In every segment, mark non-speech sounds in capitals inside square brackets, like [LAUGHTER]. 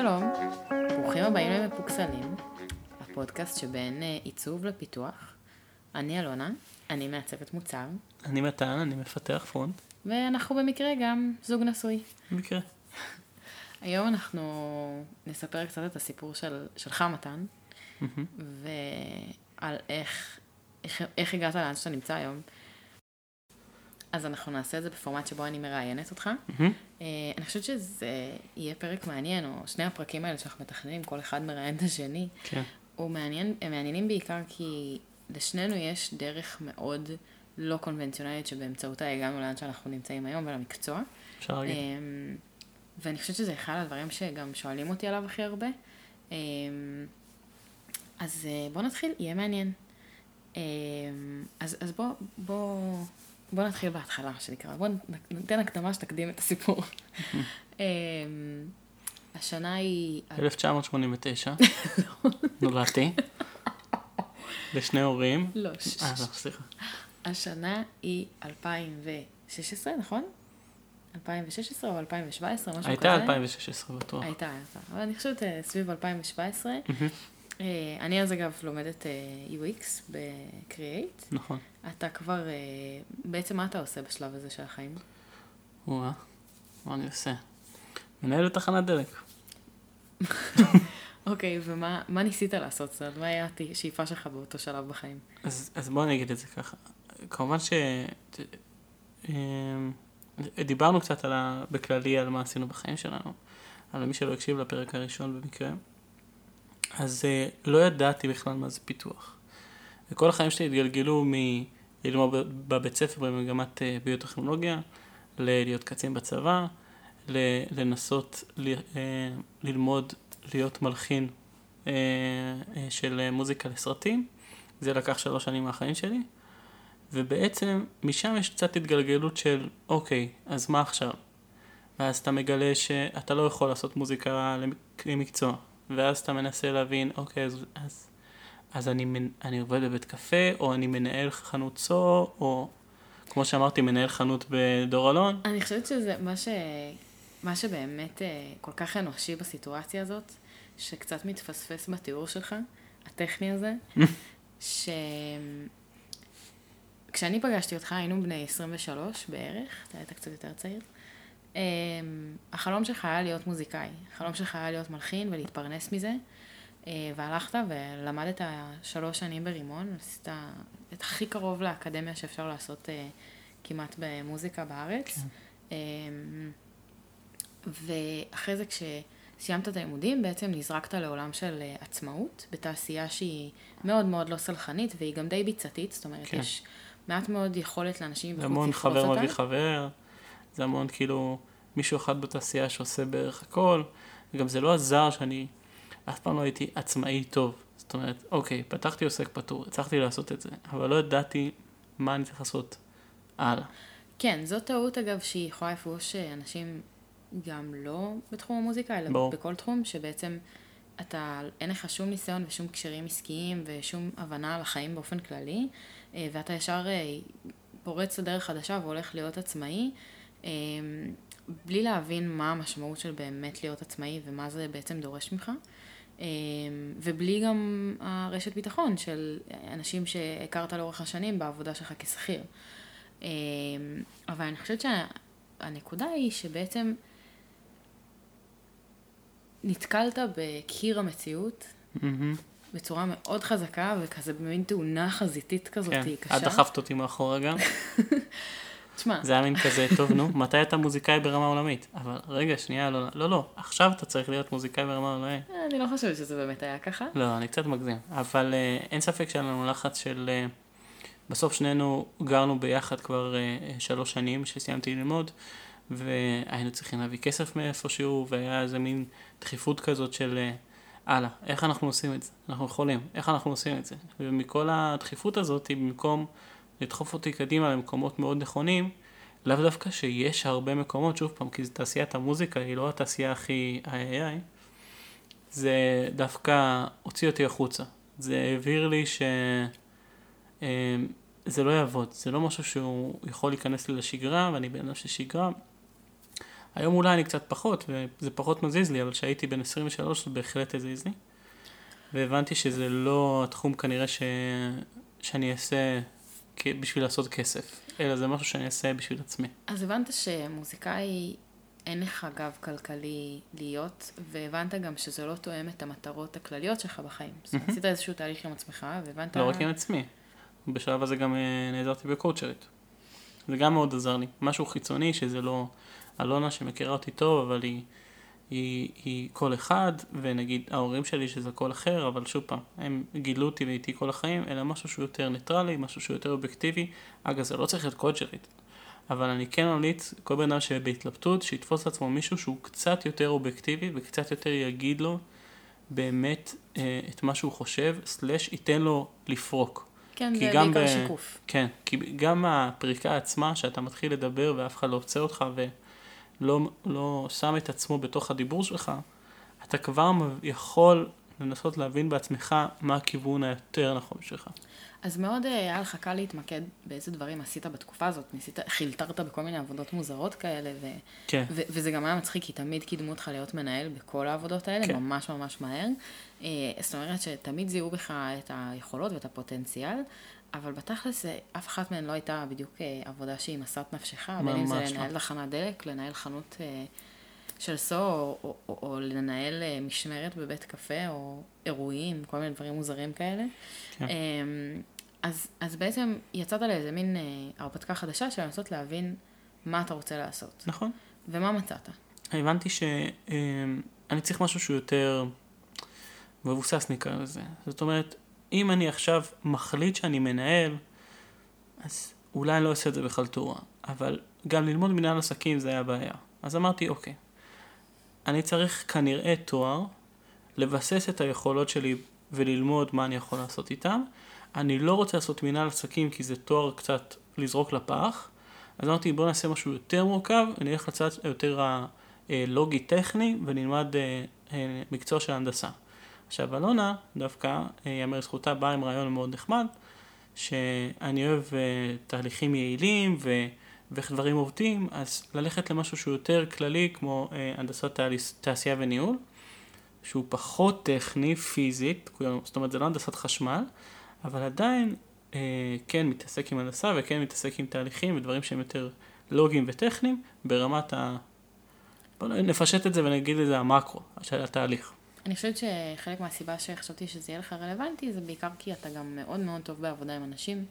שלום, ברוכים הבאים למפוקסלים, הפודקאסט שבין אה, עיצוב לפיתוח. אני אלונה, אני מעצבת מוצר, אני מתן, אני מפתח פרונט. ואנחנו במקרה גם זוג נשוי. במקרה. [LAUGHS] היום אנחנו נספר קצת את הסיפור של, שלך, מתן, ועל איך, איך, איך הגעת לאן שאתה נמצא היום. אז אנחנו נעשה את זה בפורמט שבו אני מראיינת אותך. מהמם. אה, אני חושבת שזה יהיה פרק מעניין, או שני הפרקים האלה שאנחנו מתכננים, כל אחד מראיין את השני. כן. הוא מעניין, הם מעניינים בעיקר כי לשנינו יש דרך מאוד לא קונבנציונלית שבאמצעותה הגענו לאן שאנחנו נמצאים היום ולמקצוע. אפשר להגיד. אמ, ואני חושבת שזה אחד הדברים שגם שואלים אותי עליו הכי הרבה. אמ, אז אה, בוא נתחיל, יהיה מעניין. אמ, אז, אז בוא, בוא, בוא נתחיל בהתחלה, מה שנקרא. בוא ניתן הקדמה שתקדים את הסיפור. [LAUGHS] אמ, השנה היא... 1989, [LAUGHS] נולדתי. לשני הורים. לא, אה, לא, סליחה. השנה היא 2016, נכון? 2016 או 2017, משהו כזה? הייתה 2016 בטוח. הייתה, הייתה. אבל אני חושבת אה, סביב 2017. אה, אני אז אגב לומדת אה, UX ב-Create. נכון. אתה כבר, אה, בעצם מה אתה עושה בשלב הזה של החיים? וואה, מה אני עושה? מנהל לתחנת דלק. [LAUGHS] אוקיי, ומה מה ניסית לעשות? זאת אומרת, מה היה השאיפה שלך באותו שלב בחיים? אז, אז בוא אני אגיד את זה ככה. כמובן ש... אמ, דיברנו קצת על ה... בכללי על מה עשינו בחיים שלנו, על מי שלא הקשיב לפרק הראשון במקרה. אז אה, לא ידעתי בכלל מה זה פיתוח. וכל החיים שלי התגלגלו מללמוד בבית ספר במגמת אה, ביוטכנולוגיה, ללהיות קצין בצבא, לנסות ל- אה, ללמוד להיות מלחין אה, אה, של מוזיקה לסרטים. זה לקח שלוש שנים מהחיים שלי, ובעצם משם יש קצת התגלגלות של אוקיי, אז מה עכשיו? ואז אתה מגלה שאתה לא יכול לעשות מוזיקה למק- למקצוע, ואז אתה מנסה להבין, אוקיי, אז, אז, אז אני, אני עובד בבית קפה, או אני מנהל חנות צו, או כמו שאמרתי, מנהל חנות בדור אלון. אני חושבת שזה מה, ש... מה שבאמת אה, כל כך אנושי בסיטואציה הזאת, שקצת מתפספס בתיאור שלך, הטכני הזה, [LAUGHS] ש... כשאני פגשתי אותך, היינו בני 23 בערך, אתה היית קצת יותר צעיר. אמ, החלום שלך היה להיות מוזיקאי, החלום שלך היה להיות מלחין ולהתפרנס מזה, אה, והלכת ולמדת שלוש שנים ברימון, עשית את הכי קרוב לאקדמיה שאפשר לעשות אה, כמעט במוזיקה בארץ. אמ, ואחרי זה כשסיימת את הלימודים, בעצם נזרקת לעולם של אה, עצמאות, בתעשייה שהיא מאוד מאוד לא סלחנית, והיא גם די ביצתית, זאת אומרת, כן. יש מעט מאוד יכולת לאנשים זה המון חבר. מביא חבר, זה המון כאילו מישהו אחד בתעשייה שעושה בערך הכל, וגם זה לא עזר שאני אף פעם לא הייתי עצמאי טוב. זאת אומרת, אוקיי, פתחתי עוסק פטור, הצלחתי לעשות את זה, אבל לא ידעתי מה אני צריך לעשות הלאה. כן, זו טעות אגב שהיא יכולה לפגוש אנשים גם לא בתחום המוזיקה, אלא ברור. בכל תחום, שבעצם אתה, אין לך שום ניסיון ושום קשרים עסקיים ושום הבנה על החיים באופן כללי, אה, ואתה ישר אה, פורץ לדרך חדשה והולך להיות עצמאי, אה, בלי להבין מה המשמעות של באמת להיות עצמאי ומה זה בעצם דורש ממך. אה, ובלי גם הרשת ביטחון של אנשים שהכרת לאורך השנים בעבודה שלך כשכיר. אה, אבל אני חושבת שהנקודה היא שבעצם נתקלת בקיר המציאות מהמם. בצורה מאוד חזקה וכזה במין תאונה חזיתית כזאת כן, קשה. את דחפת אותי מאחורה גם, [LAUGHS] תשמע, זה היה מין כזה, טוב נו, מתי אתה מוזיקאי ברמה עולמית? אבל רגע, שנייה, לא, לא, לא, עכשיו אתה צריך להיות מוזיקאי ברמה עולמית. אני לא חושבת שזה באמת היה ככה. לא, אני קצת מגזים. אבל אה, אין ספק שהיה לנו לחץ של... אה, בסוף שנינו גרנו ביחד כבר אה, אה, שלוש שנים שסיימתי ללמוד, והיינו צריכים להביא כסף מאיפשהו, והיה איזה מין דחיפות כזאת של... אה, הלאה, איך אנחנו עושים את זה? אנחנו יכולים, איך אנחנו עושים את זה? ומכל הדחיפות הזאת, במקום לדחוף אותי קדימה למקומות מאוד נכונים, לאו דווקא שיש הרבה מקומות, שוב פעם, כי תעשיית המוזיקה, היא לא התעשייה הכי איי איי, זה דווקא הוציא אותי החוצה. זה הבהיר לי ש... אה, זה לא יעבוד, זה לא משהו שהוא יכול להיכנס לי לשגרה, ואני בן אדם של שגרה. היום אולי אני קצת פחות, וזה פחות מזיז לי, אבל כשהייתי בן 23 זה בהחלט הזיז לי. והבנתי שזה לא התחום כנראה ש... שאני אעשה בשביל לעשות כסף, אלא זה משהו שאני אעשה בשביל עצמי. אז הבנת שמוזיקאי אין לך גב כלכלי להיות, והבנת גם שזה לא תואם את המטרות הכלליות שלך בחיים. זאת אומרת, עשית איזשהו תהליך עם עצמך, והבנת... לא רק עם עצמי. בשלב הזה גם אה, נעזרתי ב coach רית. זה גם מאוד עזר לי. משהו חיצוני שזה לא אלונה שמכירה אותי טוב, אבל היא, היא, היא קול אחד, ונגיד ההורים שלי שזה קול אחר, אבל שוב פעם, הם גילו אותי ואיתי כל החיים, אלא משהו שהוא יותר ניטרלי, משהו שהוא יותר אובייקטיבי. אגב, זה לא צריך להיות coach רית. אבל אני כן ממליץ, כל בן אדם שבהתלבטות, שיתפוס לעצמו מישהו שהוא קצת יותר אובייקטיבי וקצת יותר יגיד לו באמת אה, את מה שהוא חושב, סלאש ייתן לו לפרוק. כן, זה בעיקר ב... שיקוף. כן, כי גם הפריקה עצמה, שאתה מתחיל לדבר ואף אחד לא עוצר אותך ולא לא שם את עצמו בתוך הדיבור שלך, אתה כבר יכול לנסות להבין בעצמך מה הכיוון היותר נכון שלך. אז מאוד אה, היה לך קל להתמקד באיזה דברים עשית בתקופה הזאת, ניסית, חילטרת בכל מיני עבודות מוזרות כאלה, ו- כן. ו- וזה גם היה מצחיק, כי תמיד קידמו אותך להיות מנהל בכל העבודות האלה, כן. ממש ממש מהר. אה, זאת אומרת שתמיד זיהו בך את היכולות ואת הפוטנציאל, אבל בתכלס אה, אף אחת מהן לא הייתה בדיוק עבודה שהיא משאת נפשך, בין אם זה לא. לנהל תחנת דלק, לנהל חנות של סו, או, או, או, או לנהל משמרת בבית קפה, או אירועים, כל מיני דברים מוזרים כאלה. כן. אמ, אז, אז בעצם יצאת לאיזה מין אה, הרפתקה חדשה של לנסות להבין מה אתה רוצה לעשות. נכון. ומה מצאת? הבנתי שאני אמ, צריך משהו שהוא יותר מבוסס נקרא לזה. זאת אומרת, אם אני עכשיו מחליט שאני מנהל, אז אולי אני לא אעשה את זה בחלטורה. אבל גם ללמוד מנהל עסקים זה היה בעיה. אז אמרתי, אוקיי, אני צריך כנראה תואר, לבסס את היכולות שלי וללמוד מה אני יכול לעשות איתם. אני לא רוצה לעשות מנהל עסקים כי זה תואר קצת לזרוק לפח. אז אמרתי בוא נעשה משהו יותר מורכב, אני אלך לצד יותר הלוגי טכני ונלמד אה, אה, מקצוע של הנדסה. עכשיו אלונה דווקא, אה, יאמר זכותה, באה עם רעיון מאוד נחמד, שאני אוהב תהליכים יעילים ו... ואיך דברים עובדים, אז ללכת למשהו שהוא יותר כללי כמו הנדסת תעשייה וניהול. שהוא פחות טכני פיזית, זאת אומרת זה לא הנדסת חשמל, אבל עדיין אה, כן מתעסק עם הנדסה וכן מתעסק עם תהליכים ודברים שהם יותר לוגיים וטכניים ברמת ה... בואו נפשט את זה ונגיד את זה המקרו של התהליך. אני חושבת שחלק מהסיבה שחשבתי שזה יהיה לך רלוונטי זה בעיקר כי אתה גם מאוד מאוד טוב בעבודה עם אנשים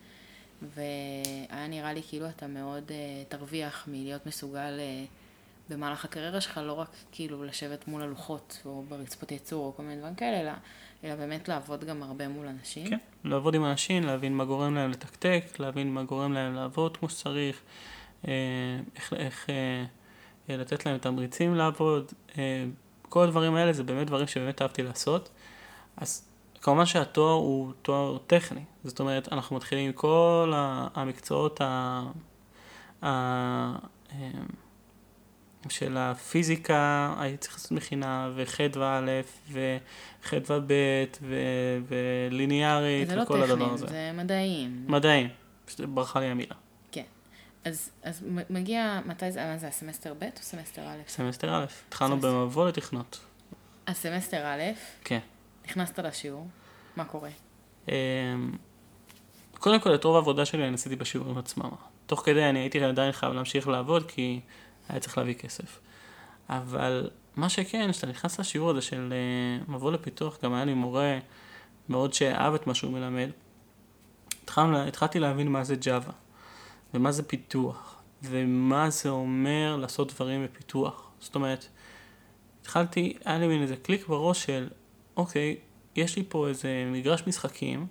והיה נראה לי כאילו אתה מאוד uh, תרוויח מלהיות מסוגל uh, במהלך הקריירה שלך, לא רק כאילו לשבת מול הלוחות או ברצפות ייצור או כל מיני דברים כאלה, אלא, אלא באמת לעבוד גם הרבה מול אנשים. כן, לעבוד עם אנשים, להבין מה גורם להם לתקתק, להבין מה גורם להם לעבוד כמו שצריך, אה, איך, איך לתת להם תמריצים לעבוד, כל הדברים האלה זה באמת דברים שבאמת אהבתי לעשות. אז כמובן שהתואר הוא תואר טכני, זאת אומרת, אנחנו מתחילים עם כל המקצועות ה... ה של הפיזיקה, הייתי צריך לעשות מכינה, וחדווה א', וחדווה ב', ו- וליניארית, וכל לא הדבר הזה. זה לא טכני, זה. מדעיים, פשוט ברחה לי המילה. אז, אז מגיע, מתי זה, מה זה, הסמסטר ב' או סמסטר א'? סמסטר א', התחלנו במבוא לתכנות. הסמסטר א'? כן. נכנסת לשיעור, מה קורה? אמ, קודם כל, את רוב העבודה שלי אני עשיתי בשיעורים עצמם. תוך כדי אני הייתי עדיין חייב להמשיך לעבוד, כי היה צריך להביא כסף. אבל מה שכן, כשאתה נכנס לשיעור הזה של uh, מבוא לפיתוח, גם היה לי מורה מאוד שאהב את מה שהוא מלמד, התחלנו, התחלתי להבין מה זה Java, ומה זה פיתוח, ומה זה אומר לעשות דברים בפיתוח. זאת אומרת, התחלתי, היה לי מין איזה קליק בראש של, אוקיי, יש לי פה איזה מגרש משחקים,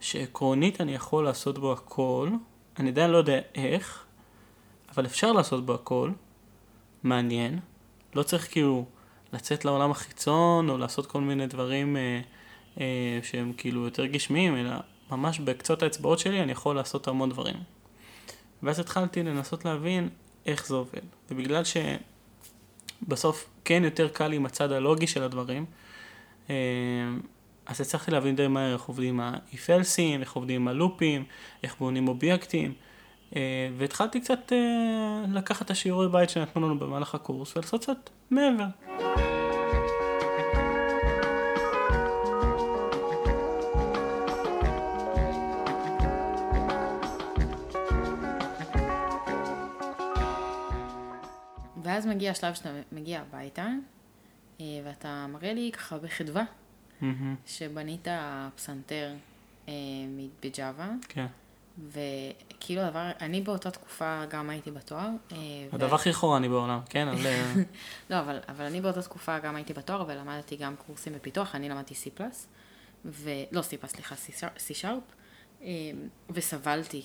שעקרונית אני יכול לעשות בו הכל, אני עדיין לא יודע איך, אבל אפשר לעשות בו הכל, מעניין, לא צריך כאילו לצאת לעולם החיצון או לעשות כל מיני דברים אה, אה, שהם כאילו יותר גשמיים, אלא ממש בקצות האצבעות שלי אני יכול לעשות המון דברים. ואז התחלתי לנסות להבין איך זה עובד. ובגלל שבסוף כן יותר קל עם הצד הלוגי של הדברים, אה, אז הצלחתי להבין די מהר איך עובדים ה-if-else'ים, איך עובדים הלופים, איך בונים אובייקטים. אה, והתחלתי קצת אה, לקחת את השיעורי בית שנתנו לנו במהלך הקורס ולעשות קצת מעבר. ואז מגיע השלב שאתה מגיע הביתה, אה, ואתה מראה לי ככה בחדווה, שבנית פסנתר אה, בג'אווה, כן. וכאילו הדבר, אני באותה תקופה גם הייתי בתואר. אה, ו- הדבר הכי חורני בעולם, כן? אבל... אה, [LAUGHS] לא, אבל, אבל אני באותה תקופה גם הייתי בתואר ולמדתי גם קורסים בפיתוח, אני למדתי C++, ו... לא C++, סליחה, C-Sharp, וסבלתי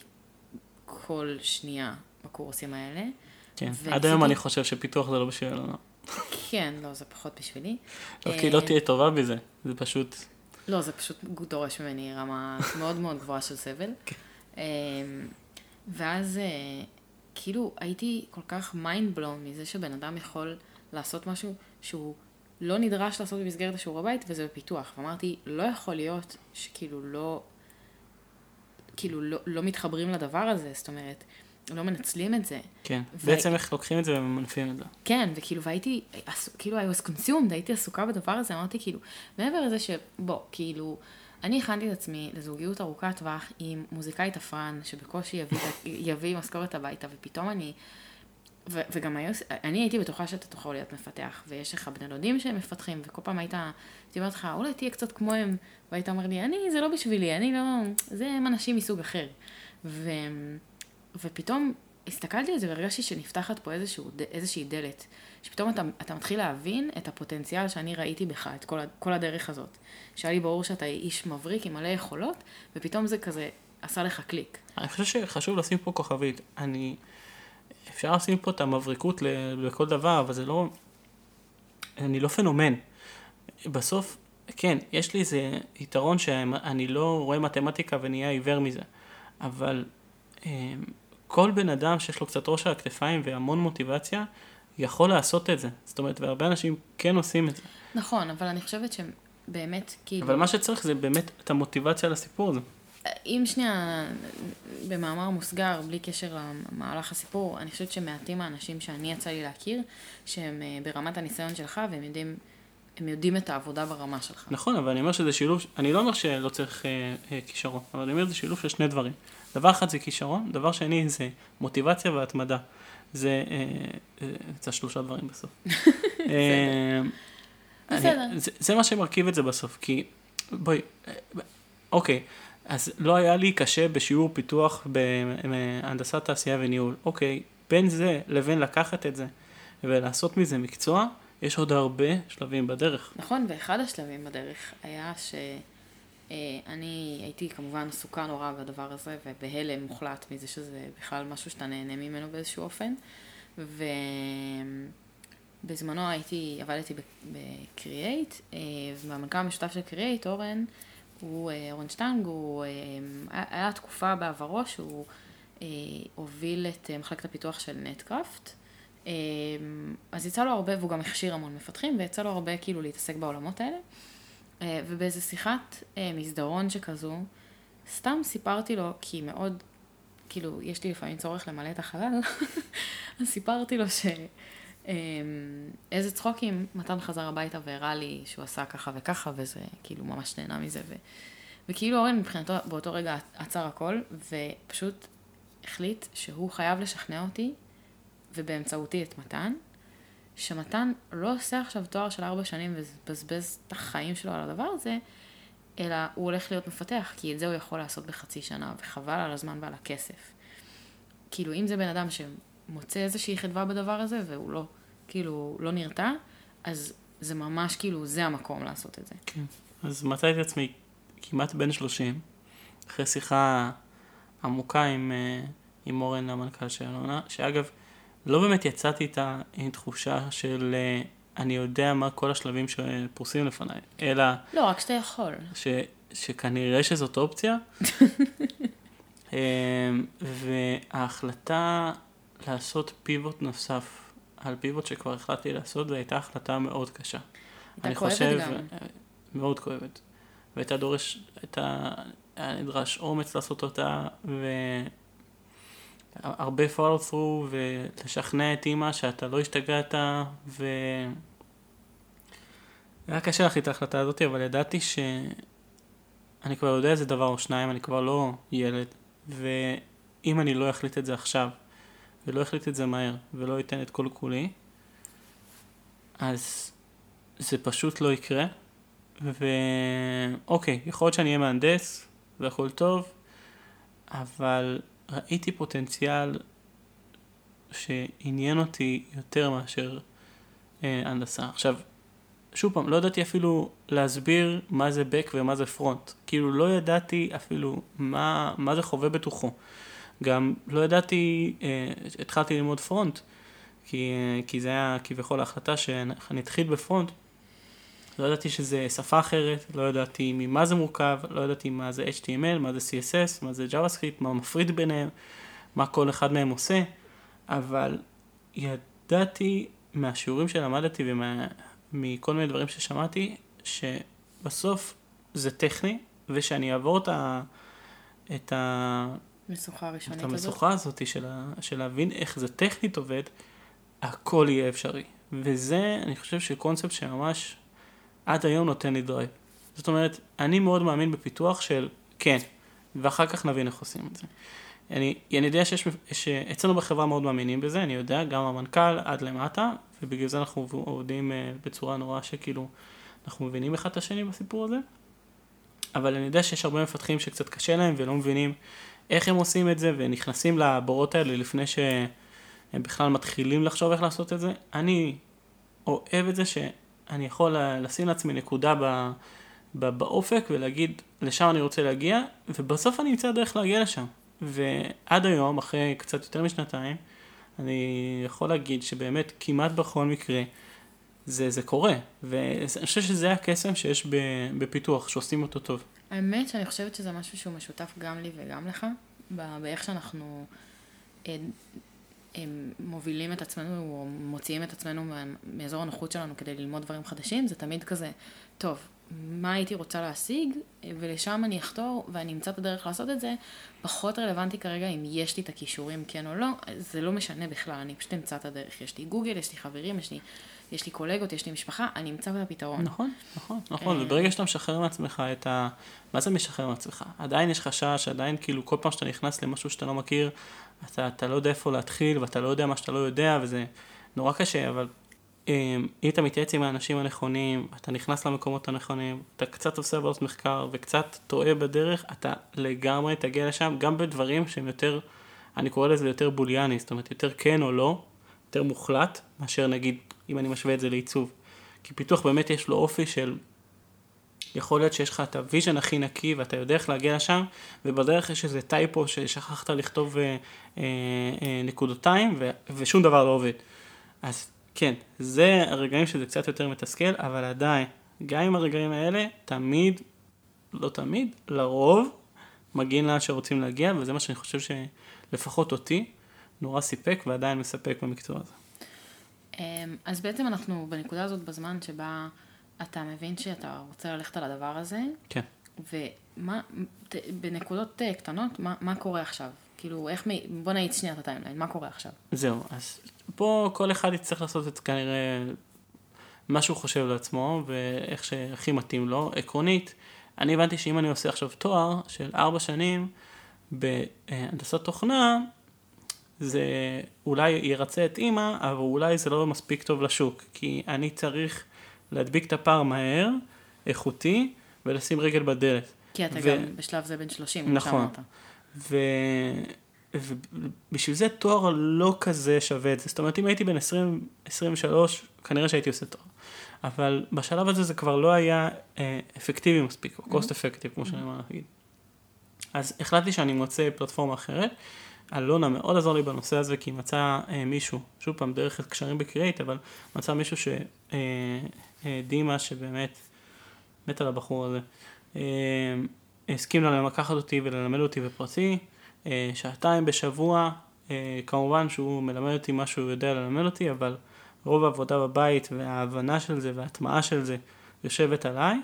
כל שנייה בקורסים האלה. כן. עד היום אני חושב שפיתוח זה לא בשבילנו. כן, לא, זה פחות בשבילי. לא אה, כי לא תהיה טובה בזה, זה פשוט... לא, זה פשוט דורש ממני רמה [LAUGHS] מאוד מאוד גבוהה של סבל. כן. אמ, ואז אה, כאילו הייתי כל כך mind blown מזה שבן אדם יכול לעשות משהו שהוא לא נדרש לעשות במסגרת השיעור הבית, וזה בפיתוח. ואמרתי, לא יכול להיות שכאילו לא, כאילו לא, לא מתחברים לדבר הזה, זאת אומרת, לא מנצלים את זה. כן. ו- בעצם איך לוקחים את זה וממנפים את זה. כן, וכאילו, והייתי, כאילו, I was consumed, הייתי עסוקה בדבר הזה, אמרתי, כאילו, מעבר לזה שבוא, כאילו, אני הכנתי את עצמי לזוגיות ארוכת טווח עם מוזיקאי תפרן, שבקושי יביא, [LAUGHS] יביא משכורת הביתה, ופתאום אני, ו, וגם היו, אני הייתי בטוחה שאתה תוכל להיות מפתח, ויש לך בני דודים שהם מפתחים, וכל פעם היית, הייתי אומרת לך, אולי תהיה קצת כמוהם, והיית אומר לי, אני, זה לא בשבילי, אני לא, זה הם אנשים מסוג אחר. ו, ופתאום הסתכלתי על זה והרגשתי שנפתחת פה איזשהו, איזושהי דלת, שפתאום אתה, אתה מתחיל להבין את הפוטנציאל שאני ראיתי בך, את כל, כל הדרך הזאת. שהיה לי ברור שאתה איש מבריק עם מלא יכולות, ופתאום זה כזה עשה לך קליק. אני חושב שחשוב לשים פה כוכבית. אני... אפשר לשים פה את המבריקות לכל דבר, אבל זה לא... אני לא פנומן. בסוף, כן, יש לי איזה יתרון שאני לא רואה מתמטיקה ונהיה עיוור מזה, אבל אה, כל בן אדם שיש לו קצת ראש על הכתפיים והמון מוטיבציה, יכול לעשות את זה. זאת אומרת, והרבה אנשים כן עושים את זה. נכון, אבל אני חושבת שבאמת, כאילו... אבל מה שצריך זה באמת את המוטיבציה לסיפור הזה. אם שנייה, במאמר מוסגר, בלי קשר למהלך הסיפור, אני חושבת שמעטים האנשים שאני יצא לי להכיר, שהם אה, ברמת הניסיון שלך, והם יודעים, הם יודעים את העבודה ברמה שלך. נכון, אבל אני אומר שזה שילוב, אני לא אומר שלא צריך אה, אה, כישרון, אבל אני אומר שזה שילוב של שני דברים. דבר אחד זה כישרון, דבר שני זה מוטיבציה והתמדה. זה, אה, אה, זה השלושה דברים בסוף. [LAUGHS] אה, בסדר. אני, זה, זה מה שמרכיב את זה בסוף, כי בואי, אה, אוקיי, אז לא היה לי קשה בשיעור פיתוח בהנדסת תעשייה וניהול. אוקיי, בין זה לבין לקחת את זה ולעשות מזה מקצוע, יש עוד הרבה שלבים בדרך. נכון, ואחד השלבים בדרך היה שאני הייתי כמובן עסוקה נורא בדבר הזה, ובהלם מוחלט מזה שזה בכלל משהו שאתה נהנה ממנו באיזשהו אופן. ובזמנו הייתי, עבדתי בקריאייט, והמנכ"ל המשותף של קריאייט, אורן, הוא, אה, אורן שטנג, הוא, אה, היה תקופה בעברו שהוא אה, הוביל את אה, מחלקת הפיתוח של נטקראפט. אה, אז יצא לו הרבה, והוא גם הכשיר המון מפתחים, ויצא לו הרבה כאילו להתעסק בעולמות האלה. אה, ובאיזה שיחת אה, מסדרון שכזו, סתם סיפרתי לו, כי מאוד, כאילו, יש לי לפעמים צורך למלא את החלל, [LAUGHS] אז סיפרתי לו ש... אה, איזה צחוקים, מתן חזר הביתה והראה לי שהוא עשה ככה וככה, וזה כאילו ממש נהנה מזה. ו... וכאילו אורן מבחינתו באותו רגע עצר הכל, ופשוט החליט שהוא חייב לשכנע אותי, ובאמצעותי את מתן, שמתן לא עושה עכשיו תואר של ארבע שנים ומבזבז את החיים שלו על הדבר הזה, אלא הוא הולך להיות מפתח, כי את זה הוא יכול לעשות בחצי שנה, וחבל על הזמן ועל הכסף. כאילו, אם זה בן אדם שמוצא איזושהי חדווה בדבר הזה, והוא לא, כאילו, לא נרתע, אז זה ממש, כאילו, זה המקום לעשות את זה. כן. אז מצאתי את עצמי כמעט בן 30, אחרי שיחה עמוקה עם, אה, עם אורן, המנכ"ל של אלונה, שאגב, לא באמת יצאתי איתה עם תחושה של אה, אני יודע מה כל השלבים שפרוסים לפניי, אלא לא, רק שאתה יכול. ש, שכנראה שזאת אופציה. [LAUGHS] אה, וההחלטה לעשות פיבוט נוסף על פיבוט שכבר החלטתי לעשות, זו הייתה החלטה מאוד קשה. הייתה אני כואבת חושב, גם. אה, מאוד כואבת. והייתה דורש, הייתה, היה נדרש אומץ לעשות אותה, הרבה follow through ולשכנע את אימא שאתה לא השתגעת ו... היה קשה להחליט את ההחלטה הזאת, אבל ידעתי שאני כבר יודע איזה דבר או שניים, אני כבר לא ילד, ואם אני לא אחליט את זה עכשיו, ולא אחליט את זה מהר, ולא אתן את כל כולי, אז זה פשוט לא יקרה. ואוקיי, יכול להיות שאני אהיה מהנדס, והכל טוב, אבל ראיתי פוטנציאל שעניין אותי יותר מאשר אה, הנדסה. עכשיו, שוב פעם, לא ידעתי אפילו להסביר מה זה back ומה זה front. כאילו, לא ידעתי אפילו מה, מה זה חווה בתוכו. גם לא ידעתי, אה, התחלתי ללמוד פרונט, כי, אה, כי זה היה כביכול ההחלטה שאני אתחיל בפרונט. לא ידעתי שזה שפה אחרת, לא ידעתי ממה זה מורכב, לא ידעתי מה זה HTML, מה זה CSS, מה זה JavaScript, מה מפריד ביניהם, מה כל אחד מהם עושה, אבל ידעתי מהשיעורים שלמדתי ומכל מיני דברים ששמעתי, שבסוף זה טכני, ושאני אעבור את ה... את ה... משוכה ראשונית הזאת. את המשוכה הזאת של, ה, של להבין איך זה טכנית עובד, הכל יהיה אפשרי. וזה, אני חושב שקונספט שממש עד היום נותן לי drive. זאת אומרת, אני מאוד מאמין בפיתוח של כן, ואחר כך נבין איך עושים את זה. אני, אני יודע שיש, שאצלנו בחברה מאוד מאמינים בזה, אני יודע, גם המנכ"ל עד למטה, ובגלל זה אנחנו עובדים אה, בצורה נורא שכאילו, אנחנו מבינים אחד את השני בסיפור הזה. אבל אני יודע שיש הרבה מפתחים שקצת קשה להם ולא מבינים איך הם עושים את זה, ונכנסים לבורות האלה לפני שהם בכלל מתחילים לחשוב איך לעשות את זה. אני אוהב את זה שאני יכול לשים לעצמי נקודה ב, ב, באופק ולהגיד, לשם אני רוצה להגיע, ובסוף אני אמצא דרך להגיע לשם. ועד היום, אחרי קצת יותר משנתיים, אני יכול להגיד שבאמת כמעט בכל מקרה זה, זה קורה. ואני חושב שזה הקסם שיש בפיתוח, שעושים אותו טוב. האמת שאני חושבת שזה משהו שהוא משותף גם לי וגם לך, באיך שאנחנו אה, מובילים את עצמנו או מוציאים את עצמנו מאזור הנוחות שלנו כדי ללמוד דברים חדשים, זה תמיד כזה, טוב, מה הייתי רוצה להשיג, ולשם אני אחתור ואני אמצא את הדרך לעשות את זה, פחות רלוונטי כרגע אם יש לי את הכישורים כן או לא, זה לא משנה בכלל, אני פשוט אמצא את הדרך. יש לי גוגל, יש לי חברים, יש לי יש לי קולגות, יש לי משפחה, אני אמצא את הפתרון. נכון, נכון, נכון, אה, וברגע שאתה משחרר מעצמך את ה... מה זה משחרר מעצמך? עדיין יש חשש, עדיין כאילו כל פעם שאתה נכנס למשהו שאתה לא מכיר, אתה, אתה לא יודע איפה להתחיל, ואתה לא יודע מה שאתה לא יודע, וזה נורא קשה, אבל אה, אם אתה מתייעץ עם האנשים הנכונים, אתה נכנס למקומות הנכונים, אתה קצת עושה עבודת מחקר וקצת טועה בדרך, אתה לגמרי תגיע לשם, גם בדברים שהם יותר, אני קורא לזה יותר בוליאני, זאת אומרת יותר כן או לא, יותר מוחלט, מאשר נגיד אם אני משווה את זה לעיצוב. כי פיתוח באמת יש לו אופי של, יכול להיות שיש לך את ה vision הכי נקי ואתה יודע איך להגיע לשם, ובדרך יש איזה typo ששכחת לכתוב אה, אה, אה, נקודותיים ו, ושום דבר לא עובד. אז כן, זה הרגעים שזה קצת יותר מתסכל, אבל עדיין, גם עם הרגעים האלה, תמיד, לא תמיד, לרוב, מגיעים לאן שרוצים להגיע, וזה מה שאני חושב שלפחות אותי נורא סיפק ועדיין מספק במקצוע הזה. אמ, אז בעצם אנחנו בנקודה הזאת בזמן שבה אתה מבין שאתה רוצה ללכת על הדבר הזה. כן. ומה, בנקודות אה, קטנות, מה, מה קורה עכשיו? כאילו, איך, בוא נאיץ שנייה את הטיימליין, מה קורה עכשיו? זהו, אז פה כל אחד יצטרך לעשות את כנראה מה שהוא חושב לעצמו, ואיך שהכי מתאים לו. עקרונית, אני הבנתי שאם אני עושה עכשיו תואר של ארבע שנים בהנדסת תוכנה, זה אולי ירצה את אימא, אבל אולי זה לא מספיק טוב לשוק, כי אני צריך להדביק את הפער מהר, איכותי, ולשים רגל בדלת. כי אתה ו... גם בשלב זה בן 30, נכון. ו... ובשביל זה תואר לא כזה שווה את זה. זאת אומרת, אם הייתי בן 20, 23, כנראה שהייתי עושה תואר. אבל בשלב הזה זה כבר לא היה אה, אפקטיבי מספיק, או cost effective, כמו שאני אומר להגיד. אז החלטתי שאני מוצא פלטפורמה אחרת. אלונה מאוד עזר לי בנושא הזה, כי היא מצאה אה, מישהו, שוב פעם, דרך קשרים בקריאייט, אבל מצאה מישהו ש... אה, אה, שבאמת מת על הבחור הזה, אה, הסכים לה לקחת אותי וללמד אותי בפרטי, אה, שעתיים בשבוע, אה, כמובן שהוא מלמד אותי מה שהוא יודע ללמד אותי, אבל רוב העבודה בבית וההבנה של זה וההטמעה של זה יושבת עליי.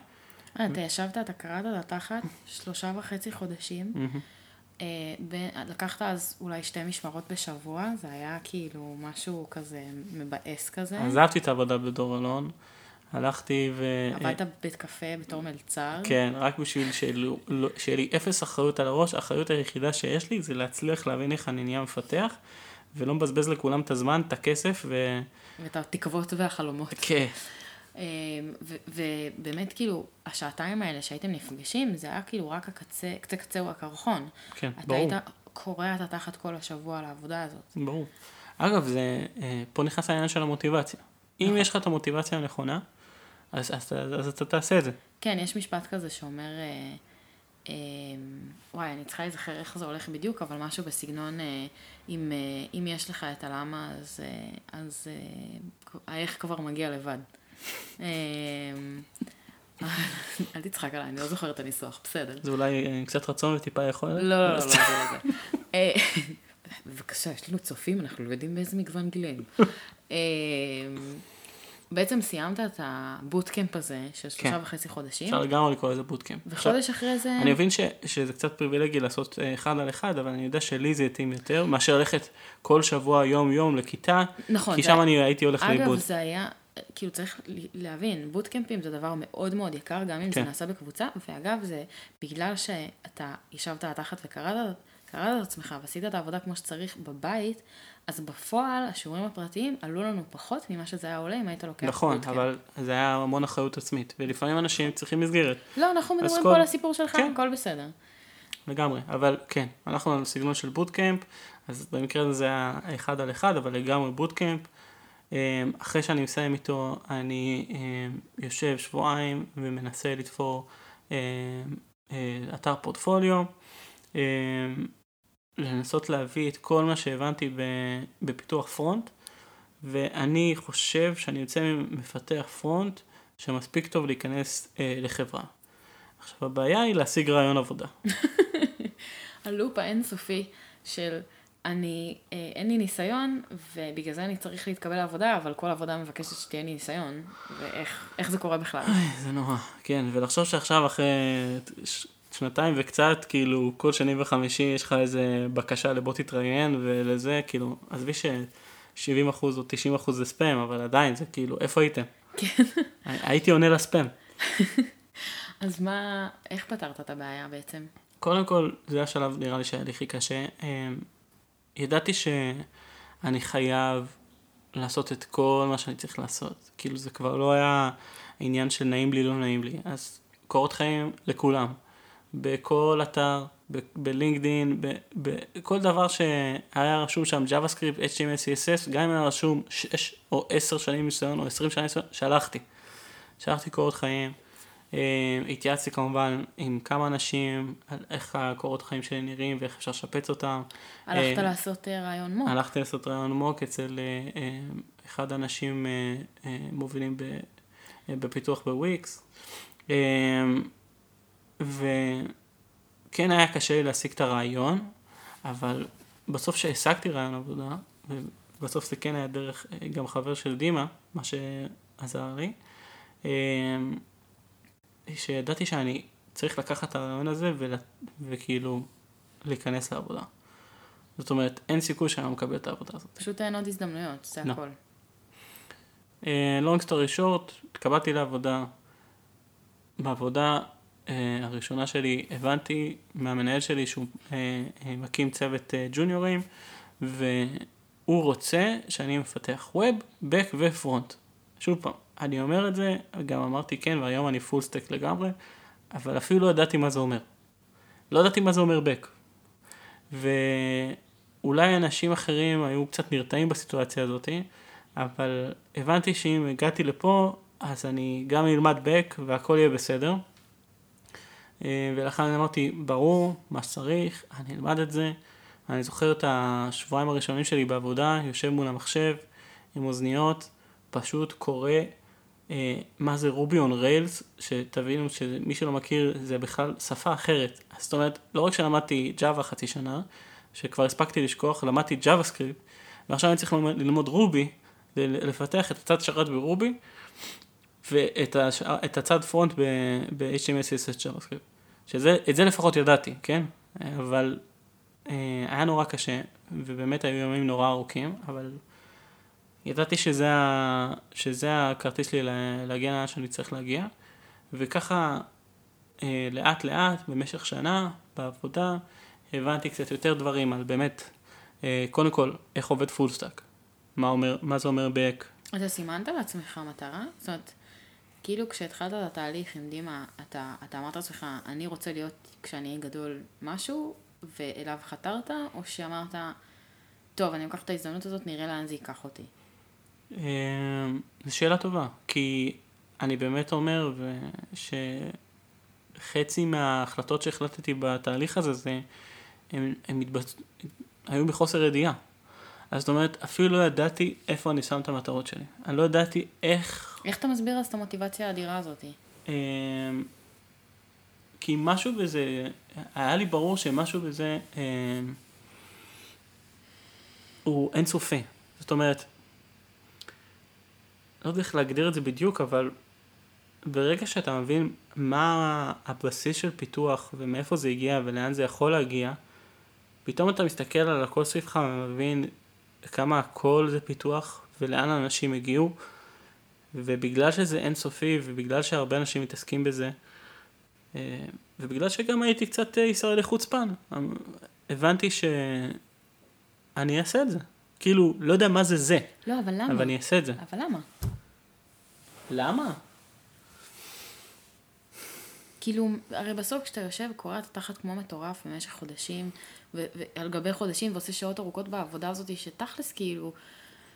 אה, אתה ישבת, אתה קראת את התחת שלושה וחצי חודשים. ב- לקחת אז אולי שתי משמרות בשבוע, זה היה כאילו משהו כזה מבאס כזה. עזבתי את העבודה בדור אלון, הלכתי ו... עבדת בבית קפה בתור מלצר. כן, רק בשביל שיהיה לא- שיהיה לי אפס אחריות על הראש, האחריות היחידה שיש לי זה להצליח להבין איך אני נהיה מפתח, ולא מבזבז לכולם את הזמן, את הכסף, ו... ואת התקוות והחלומות. כן. ו- ובאמת כאילו, השעתיים האלה שהייתם נפגשים, זה היה כאילו רק הקצה, קצה קצהו הקרחון. כן, אתה ברור. היית קורע את התחת כל השבוע על העבודה הזאת. ברור. אגב, זה, אה, פה נכנס העניין של המוטיבציה. אם נכון. יש לך את המוטיבציה הנכונה, אז, אז, אז, אז אתה תעשה את זה. כן, יש משפט כזה שאומר, אה, אה, וואי, אני צריכה להיזכר איך זה הולך בדיוק, אבל משהו בסגנון, אה, אם, אה, אם יש לך את הלמה, אז, אה, אז אה, האיך כבר מגיע לבד. אה, אל תצחק עליי, אני לא זוכרת את הניסוח, בסדר. זה אולי אה, קצת רצון וטיפה יכולת. לא, לא, לא, לא, זה לא זה. אה, בבקשה, יש לנו צופים, אנחנו לא יודעים באיזה מגוון גילאים. [LAUGHS] אה, בעצם סיימת את הבוטקאמפ הזה של שלושה כן. וחצי חודשים, אפשר לגמרי לקרוא לזה bootcamp. וחודש אחרי זה... אני מבין ש, שזה קצת פריבילגי לעשות אה, אחד על אחד, אבל אני יודע שלי זה התאים יותר, מאשר ללכת כל שבוע יום-יום לכיתה, נכון. כי שם אני הייתי הולך אגב, לאיבוד. זה היה, כאילו צריך להבין, בוטקאמפים זה דבר מאוד מאוד יקר, גם אם זה כן. נעשה בקבוצה, ואגב, זה בגלל שאתה ישבת על התחת וקרעת קרעת את עצמך ועשית את העבודה כמו שצריך בבית, אז בפועל השיעורים הפרטיים עלו לנו פחות ממה שזה היה עולה אם היית לוקח נכון, bootcamp. אבל זה היה המון אחריות עצמית, ולפעמים אנשים צריכים מסגרת, לא, אנחנו מדברים כל- פה על הסיפור שלך, כן. הכל בסדר. לגמרי, אבל כן, אנחנו על סגנון של bootcamp, אז במקרה הזה זה היה אחד על אחד, אבל לגמרי bootcamp. אה, אחרי שאני מסיים איתו, אני אה, יושב שבועיים ומנסה לתפור אה, אה, אתר פורטפוליו, לנסות להביא את כל מה שהבנתי בפיתוח פרונט, ואני חושב שאני יוצא מפתח פרונט שמספיק טוב להיכנס אה, לחברה. עכשיו הבעיה היא להשיג רעיון עבודה. [LAUGHS] הלופ האינסופי של אני, אה, אין לי ניסיון, ובגלל זה אני צריך להתקבל לעבודה, אבל כל עבודה מבקשת שתהיה לי ניסיון, ואיך איך זה קורה בכלל. זה נורא, כן, ולחשוב שעכשיו אחרי ש- שנתיים וקצת, כאילו, כל שני וחמישי יש לך איזה בקשה לבוא תתראיין ולזה, כאילו, עזבי ש-70 אחוז או 90 אחוז זה ספאם, אבל עדיין, זה כאילו, איפה הייתם? כן. הייתי עונה לספאם. [LAUGHS] אז מה, איך פתרת את הבעיה בעצם? קודם כל, זה השלב נראה לי שהיה לי הכי קשה. ידעתי שאני חייב לעשות את כל מה שאני צריך לעשות. כאילו זה כבר לא היה עניין של נעים לי, לא נעים לי. אז קורות חיים לכולם. בכל אתר, בלינקדין, בכל דבר שהיה רשום שם JavaScript, HTML, CSS, גם אם היה רשום 6 או 10 שנים ניסיון או 20 שנים ניסיון, שלחתי. שלחתי קורות חיים. אה, התייעצתי כמובן עם כמה אנשים על איך הקורות חיים שלי נראים ואיך אפשר לשפץ אותם. הלכת אה, לעשות אה, רעיון מוק. הלכתי לעשות רעיון מוק אצל אחד האנשים מובילים בפיתוח בוויקס. וכן היה קשה לי להשיג את הרעיון, אבל בסוף שהשגתי רעיון עבודה, ובסוף זה כן היה דרך גם חבר של דימה, מה שעזר לי, שידעתי שאני צריך לקחת את הרעיון הזה ול, וכאילו להיכנס לעבודה. זאת אומרת, אין סיכוי שאני לא מקבל את העבודה הזאת. פשוט אין עוד הזדמנויות, זה לא. הכל. לונג סטורי שורט, התקבלתי לעבודה. בעבודה אה, הראשונה שלי הבנתי מהמנהל שלי שהוא אה, מקים צוות אה, ג'וניורים, והוא רוצה שאני מפתח ווב, בק ופרונט. שוב פעם, אני אומר את זה, גם אמרתי כן, והיום אני פול סטק לגמרי, אבל אפילו לא ידעתי מה זה אומר. לא ידעתי מה זה אומר בק. ואולי אנשים אחרים היו קצת נרתעים בסיטואציה הזאת, אבל הבנתי שאם הגעתי לפה, אז אני גם אלמד בק והכל יהיה בסדר. אה, ולכן אמרתי, ברור, מה שצריך, אני אלמד את זה. אני זוכר את השבועיים הראשונים שלי בעבודה, יושב מול המחשב עם אוזניות, פשוט קורא מה זה רובי און ריילס, שתבינו שמי שלא מכיר זה בכלל שפה אחרת. זאת אומרת, לא רק שלמדתי Java חצי שנה, שכבר הספקתי לשכוח, למדתי JavaScript, ועכשיו אני צריך ללמוד, ללמוד רובי, לפתח את הצד שרת ברובי, ואת הש... הצד front ב-HTML, CSS, JavaScript. שזה, את זה לפחות ידעתי, כן? אבל אה, היה נורא קשה, ובאמת היו ימים נורא ארוכים, אבל ידעתי שזה, ה... שזה הכרטיס שלי לה- להגיע לאן שאני צריך להגיע, וככה אה, לאט לאט, במשך שנה, בעבודה, הבנתי קצת יותר דברים על באמת, אה, קודם כל, איך עובד full stack, מה, אומר, מה זה אומר back, אתה סימנת לעצמך מטרה? זאת אומרת, כאילו כשהתחלת את התהליך עם דימה, אתה, אתה אמרת לעצמך, אני רוצה להיות כשאני אהיה גדול משהו, ואליו חתרת, או שאמרת, טוב, אני לוקח את ההזדמנות הזאת, נראה לאן זה ייקח אותי. אה, זו שאלה טובה, כי אני באמת אומר שחצי מההחלטות שהחלטתי בתהליך הזה, זה, הם, הם מתבצ... היו בחוסר ידיעה. אז זאת אומרת, אפילו לא ידעתי איפה אני שם את המטרות שלי. אני לא ידעתי איך... איך אתה מסביר אז את המוטיבציה האדירה הזאת? אה, כי משהו בזה, היה לי ברור שמשהו בזה אה, הוא אינסופי. זאת אומרת, לא יודע איך להגדיר את זה בדיוק, אבל ברגע שאתה מבין מה הבסיס של פיתוח ומאיפה זה הגיע ולאן זה יכול להגיע, פתאום אתה מסתכל על הכל סביבך ומבין כמה הכל זה פיתוח ולאן אנשים הגיעו, ובגלל שזה אינסופי ובגלל שהרבה אנשים מתעסקים בזה, אה, ובגלל שגם הייתי קצת אה, ישראלי חוצפן, הבנתי שאני אעשה את זה. כאילו, לא יודע מה זה זה, לא, אבל למה? אבל אני אעשה את זה. אבל למה? למה? כאילו, הרי בסוף כשאתה יושב, קורע את התחת כמו מטורף במשך חודשים, ועל גבי חודשים, ועושה שעות ארוכות בעבודה הזאת, שתכלס כאילו,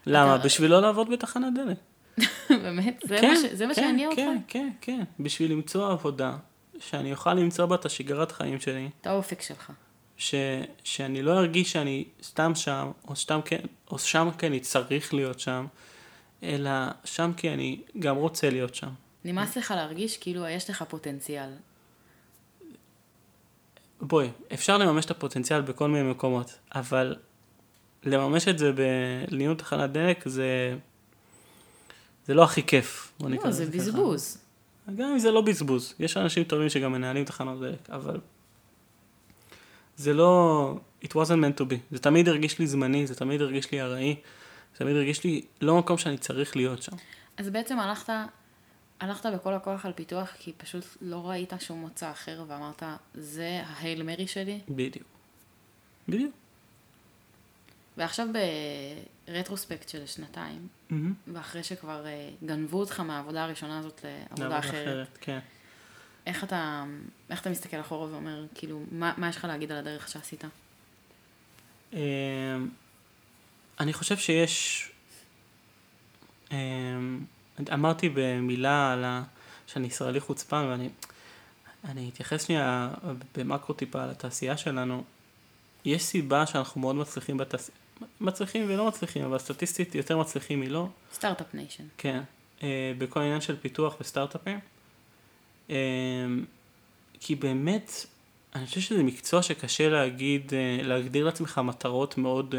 למה? אתה- בשביל לא לעבוד בתחנת דלק. [LAUGHS] באמת, זה מה ש- זה מה כן, שהניע אותך? כן, כן, כן. בשביל למצוא עבודה, שאני אוכל למצוא בה את השגרת חיים שלי, את האופק שלך. ש, שאני לא ארגיש שאני סתם שם, או, סתם כן, או שם כי אני צריך להיות שם, אלא שם כי אני גם רוצה להיות שם. נמאס לך להרגיש כאילו יש לך פוטנציאל. בואי, אפשר לממש את הפוטנציאל בכל מיני מקומות, אבל לממש את זה בניהול תחנת דלק זה... זה לא הכי כיף. לא, זה לזה ככה. בזבוז. גם אם זה לא בזבוז, יש אנשים טובים שגם מנהלים תחנות דלק, אבל זה לא, it wasn't meant to be, זה תמיד הרגיש לי זמני, זה תמיד הרגיש לי ארעי, זה תמיד הרגיש לי לא מקום שאני צריך להיות שם. אז בעצם הלכת, הלכת בכל הכוח על פיתוח, כי פשוט לא ראית שום מוצא אחר, ואמרת, זה ההייל מרי שלי. בדיוק. בדיוק. ועכשיו ברטרוספקט של שנתיים, מהמם. ואחרי שכבר אה, גנבו אותך מהעבודה הראשונה הזאת לעבודה אחרת, כן. איך אתה, איך אתה מסתכל אחורה ואומר, כאילו, מה, מה יש לך להגיד על הדרך שעשית? אני חושב שיש, אמ, אמרתי במילה על ה... שאני ישראלי חוצפן ואני אני אתייחס שנייה במקרו טיפה על התעשייה שלנו. יש סיבה שאנחנו מאוד מצליחים בתעשייה, מצליחים ולא מצליחים, אבל סטטיסטית יותר מצליחים מלא. Start-up Nation. כן, אה, בכל העניין של פיתוח וסטארט-אפים. אה, כי באמת, אני חושב שזה מקצוע שקשה להגיד, אה, להגדיר לעצמך מטרות מאוד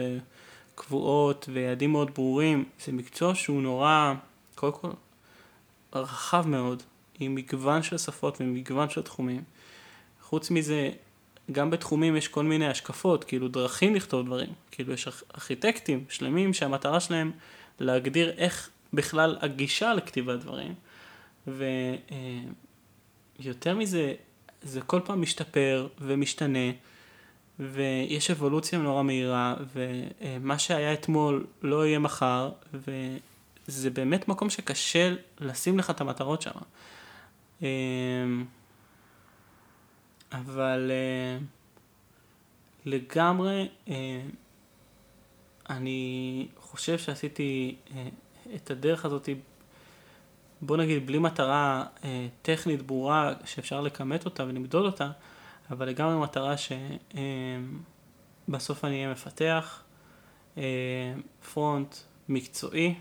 קבועות ויעדים מאוד ברורים. זה מקצוע שהוא נורא, קודם כל, רחב מאוד, עם מגוון של שפות ומגוון של תחומים. חוץ מזה, גם בתחומים יש כל מיני השקפות, כאילו דרכים לכתוב דברים. כאילו יש ארכ- ארכיטקטים שלמים שהמטרה שלהם להגדיר איך בכלל הגישה לכתיבת דברים. ויותר מזה, זה כל פעם משתפר ומשתנה, ויש אבולוציה נורא מהירה, ומה שהיה אתמול לא יהיה מחר, וזה באמת מקום שקשה לשים לך את המטרות שם. אמ, אבל אה, לגמרי, אה, אני חושב שעשיתי אה, את הדרך הזאת, בוא נגיד, בלי מטרה אה, טכנית ברורה שאפשר לכמת אותה ולמדוד אותה, אבל לגמרי מטרה שבסוף אני אהיה מפתח, אה, פרונט מקצועי,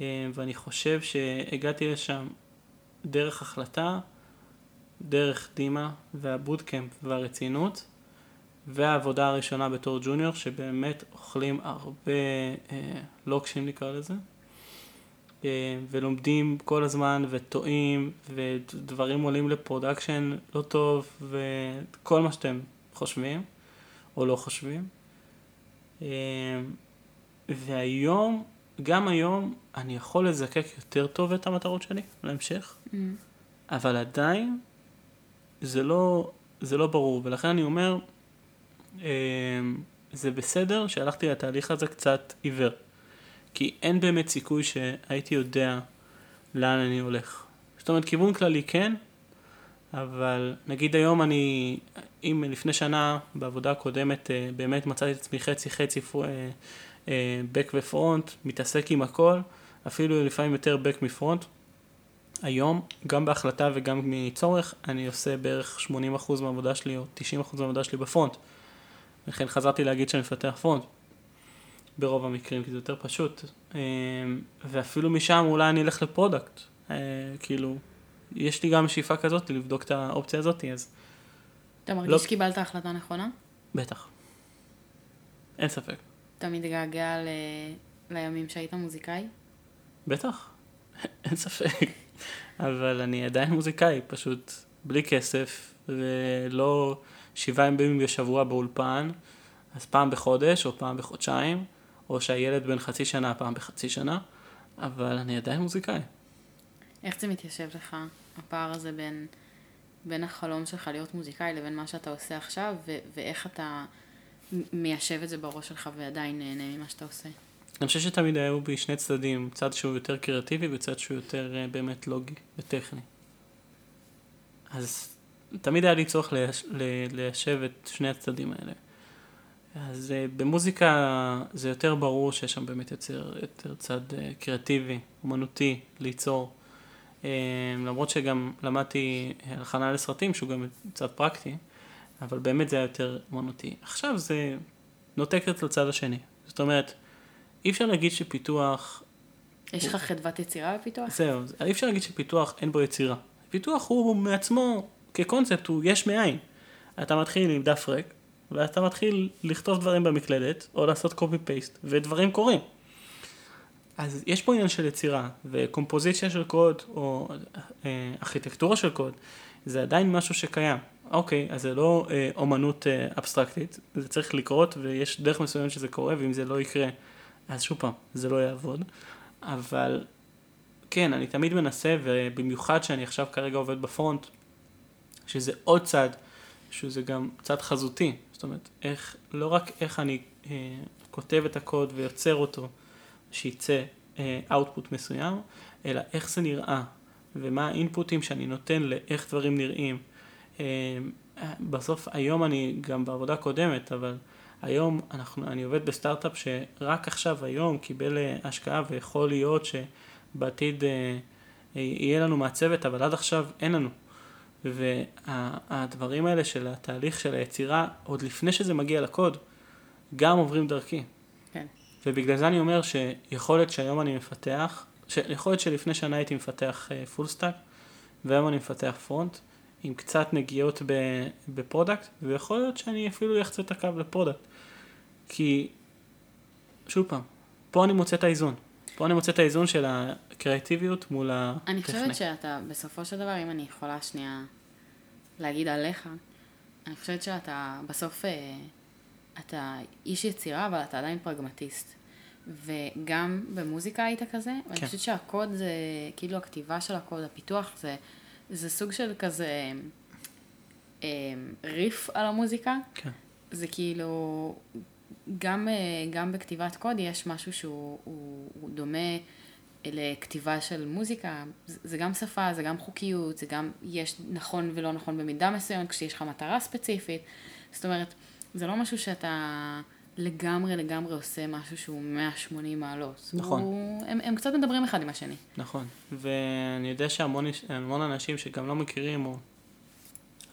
אה, ואני חושב שהגעתי לשם דרך החלטה, דרך דימה וה bootcamp והרצינות, והעבודה הראשונה בתור junior, שבאמת אוכלים הרבה אה, לוקשים נקרא לזה, אה, ולומדים כל הזמן וטועים, ודברים עולים ל production לא טוב, וכל מה שאתם חושבים, או לא חושבים. אה, והיום, גם היום, אני יכול לזקק יותר טוב את המטרות שלי להמשך, Mm. אבל עדיין זה לא, זה לא ברור, ולכן אני אומר, אה, זה בסדר שהלכתי לתהליך הזה קצת עיוור, כי אין באמת סיכוי שהייתי יודע לאן אני הולך. זאת אומרת, כיוון כללי כן, אבל נגיד היום אני, אם לפני שנה בעבודה הקודמת אה, באמת מצאתי את עצמי חצי חצי אה, אה, back ופרונט, מתעסק עם הכל, אפילו לפעמים יותר back מ front. היום, גם בהחלטה וגם מצורך, אני עושה בערך 80% מהעבודה שלי או 90% מהעבודה שלי ב front. לכן חזרתי להגיד שאני מפתח front. ברוב המקרים, כי זה יותר פשוט. אה, ואפילו משם אולי אני אלך ל product. אה, כאילו, יש לי גם שאיפה כזאת לבדוק את האופציה הזאת, אז אתה מרגיש לא- שקיבלת החלטה נכונה? בטח. אין ספק. אתה מתגעגע ל... לימים שהיית מוזיקאי? בטח, [LAUGHS] אין ספק. אבל אני עדיין מוזיקאי, פשוט בלי כסף, ולא שבעה ימים בשבוע באולפן, אז פעם בחודש או פעם בחודשיים, או שהילד בן חצי שנה פעם בחצי שנה, אבל אני עדיין מוזיקאי. איך זה מתיישב לך, הפער הזה בין, בין החלום שלך להיות מוזיקאי לבין מה שאתה עושה עכשיו, ו- ואיך אתה מיישב את זה בראש שלך ועדיין נהנה ממה שאתה עושה? אני חושב שתמיד היו בי שני צדדים, צד שהוא יותר קריאטיבי וצד שהוא יותר אה, באמת לוגי וטכני. אז תמיד היה לי צורך ליישב את שני הצדדים האלה. אז אה, במוזיקה זה יותר ברור שיש שם באמת יותר, יותר צד אה, קריאטיבי, אומנותי, ליצור. אה, למרות שגם למדתי הלחנה לסרטים, שהוא גם צד פרקטי, אבל באמת זה היה יותר אומנותי. עכשיו זה נותק את לצד השני. זאת אומרת, אי אפשר להגיד שפיתוח, יש לך חדוות יצירה בפיתוח? זהו, אי אפשר להגיד שפיתוח אין בו יצירה. פיתוח הוא מעצמו, כקונספט, הוא יש מאין. אתה מתחיל עם דף ריק, ואתה מתחיל לכתוב דברים במקלדת, או לעשות פייסט, ודברים קורים. אז יש פה עניין של יצירה, וקומפוזיציה של קוד, או אה, ארכיטקטורה של קוד, זה עדיין משהו שקיים. אוקיי, אז זה לא אה, אומנות אה, אבסטרקטית, זה צריך לקרות, ויש דרך מסוימת שזה קורה, ואם זה לא יקרה, אז שוב פעם, זה לא יעבוד. אבל כן, אני תמיד מנסה, ובמיוחד שאני עכשיו כרגע עובד בפרונט, שזה עוד צד, שזה גם צד חזותי. זאת אומרת, איך, לא רק איך אני אה, כותב את הקוד ויוצר אותו, שייצא אה, output מסוים, אלא איך זה נראה, ומה האינפוטים שאני נותן לאיך דברים נראים. אה, בסוף, היום אני גם בעבודה קודמת, אבל היום אנחנו, אני עובד בסטארט-אפ שרק עכשיו, היום, קיבל אה, השקעה, ויכול להיות שבעתיד אה, יהיה לנו מהצוות, אבל עד עכשיו אין לנו. והדברים האלה של התהליך של היצירה, עוד לפני שזה מגיע לקוד, גם עוברים דרכי. כן. ובגלל זה אני אומר שיכול להיות שהיום אני מפתח, יכול להיות שלפני שנה הייתי מפתח full stack, והיום אני מפתח front, עם קצת נגיעות ב product, ויכול להיות שאני אפילו אחצה את הקו ל product. כי, שוב פעם, פה אני מוצא את האיזון. פה אני מוצא את האיזון של הקריאטיביות מול הטכני. אני חושבת שאתה, בסופו של דבר, אם אני יכולה שנייה להגיד עליך, אני חושבת שאתה בסוף, אה, אתה איש יצירה, אבל אתה עדיין פרגמטיסט. וגם במוזיקה היית כזה, ואני כן. חושבת שהקוד זה, כאילו הכתיבה של הקוד, הפיתוח, זה, זה סוג של כזה אה, ריף על המוזיקה. כן. זה כאילו, גם, אה, גם בכתיבת קוד יש משהו שהוא הוא, הוא דומה לכתיבה של מוזיקה. זה, גם שפה, זה גם חוקיות, זה גם יש נכון ולא נכון במידה מסוימת כשיש לך מטרה ספציפית. זאת אומרת, זה לא משהו שאתה לגמרי לגמרי עושה משהו שהוא 180 מעלות. נכון. הוא, הם, הם קצת מדברים אחד עם השני. נכון, ואני יודע שהמון אנשים שגם לא מכירים או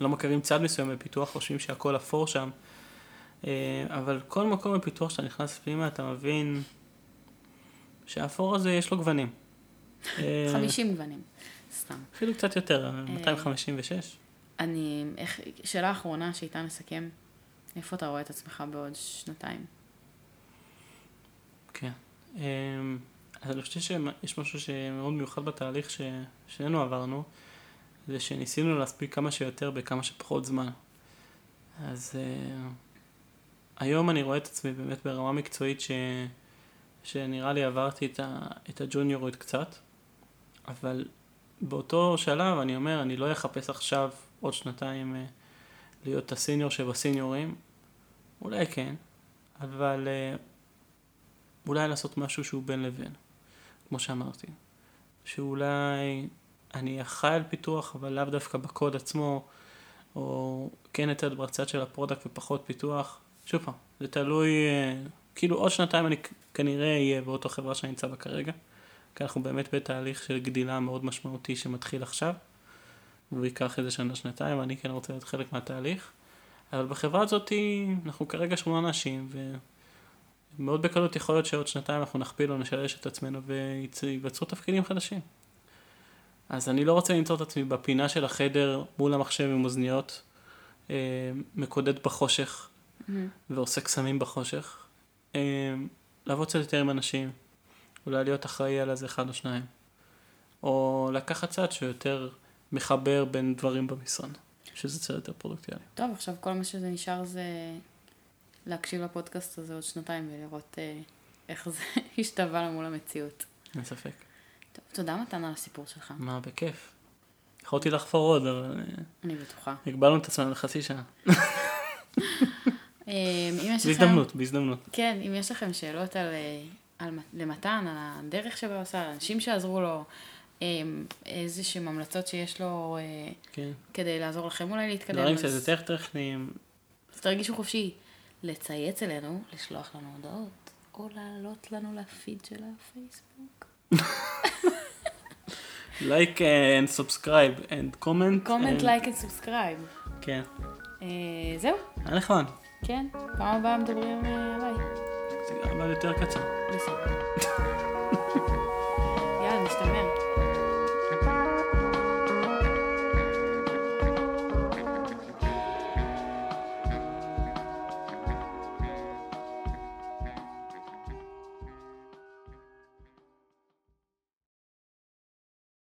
לא מכירים צד מסוים בפיתוח חושבים שהכל אפור שם, אה, אבל כל מקום בפיתוח שאתה נכנס פנימה אתה מבין שהאפור הזה יש לו גוונים. אה, 50 גוונים, סתם. אפילו קצת יותר, 256. אני, איך, שאלה אחרונה שאיתה נסכם, איפה אתה רואה את עצמך בעוד שנתיים? כן. אה, אז אני חושב שיש משהו שמאוד מיוחד בתהליך ששנינו עברנו, זה שניסינו להספיק כמה שיותר בכמה שפחות זמן. אז אה, היום אני רואה את עצמי באמת ברמה מקצועית ש... שנראה לי עברתי את, ה... את הג'וניורית קצת, אבל באותו שלב אני אומר, אני לא אחפש עכשיו עוד שנתיים אה, להיות ה senior שבסיניורים, אולי כן, אבל אה, אולי לעשות משהו שהוא בין לבין, כמו שאמרתי. שאולי אני אחראי על פיתוח, אבל לאו דווקא בקוד עצמו, או כן יותר בצד של ה product ופחות פיתוח. שוב פעם, זה תלוי, אה, כאילו עוד שנתיים אני כנראה אהיה באותו חברה שאני נמצא בה כרגע, כי אנחנו באמת בתהליך של גדילה מאוד משמעותי שמתחיל עכשיו, והוא ייקח איזה שנה, שנתיים, ואני כן רוצה להיות חלק מהתהליך. אבל בחברה הזאת אנחנו כרגע שמונה אנשים, ומאוד בקלות יכול להיות שעוד שנתיים אנחנו נכפיל או נשלש את עצמנו וייווצרו תפקידים חדשים. אז אני לא רוצה למצוא את עצמי בפינה של החדר מול המחשב עם אוזניות, אה, מקודד בחושך mm-hmm. ועושה קסמים בחושך. אה, לעבוד קצת יותר עם אנשים, אולי להיות אחראי על איזה אחד או שניים. או לקחת צד שיותר מחבר בין דברים במשרד, שזה קצת יותר פרודוקטיאלי. טוב, עכשיו כל מה שזה נשאר זה להקשיב לפודקאסט הזה עוד שנתיים ולראות אה, איך זה [LAUGHS] השתווה מול המציאות. אין ספק. טוב, תודה מתן על הסיפור שלך. מה, בכיף. יכולתי לחפור עוד, אבל... אה, אני בטוחה. הגבלנו את עצמנו לחצי שעה. [LAUGHS] אה, אם יש לכם... בהזדמנות, בהזדמנות. כן, אם יש לכם שאלות על, אה, על, למתן, על הדרך שבו הוא עושה, על אנשים שעזרו לו, איזה שהם המלצות שיש לו כן. כדי לעזור לכם אולי להתקדם. דברים קצת יותר טכניים. אז תרגישו חופשי לצייץ אלינו, לשלוח לנו הודעות, או לעלות לנו לפיד של הפייסבוק. like and subscribe and comment. comment, and... like and subscribe. כן. Uh, זהו. היה נחמד. כן, פעם הבאה מדברים עליי. זה אבל יותר קצר. בסדר. [LAUGHS] יאללה, נשתמר.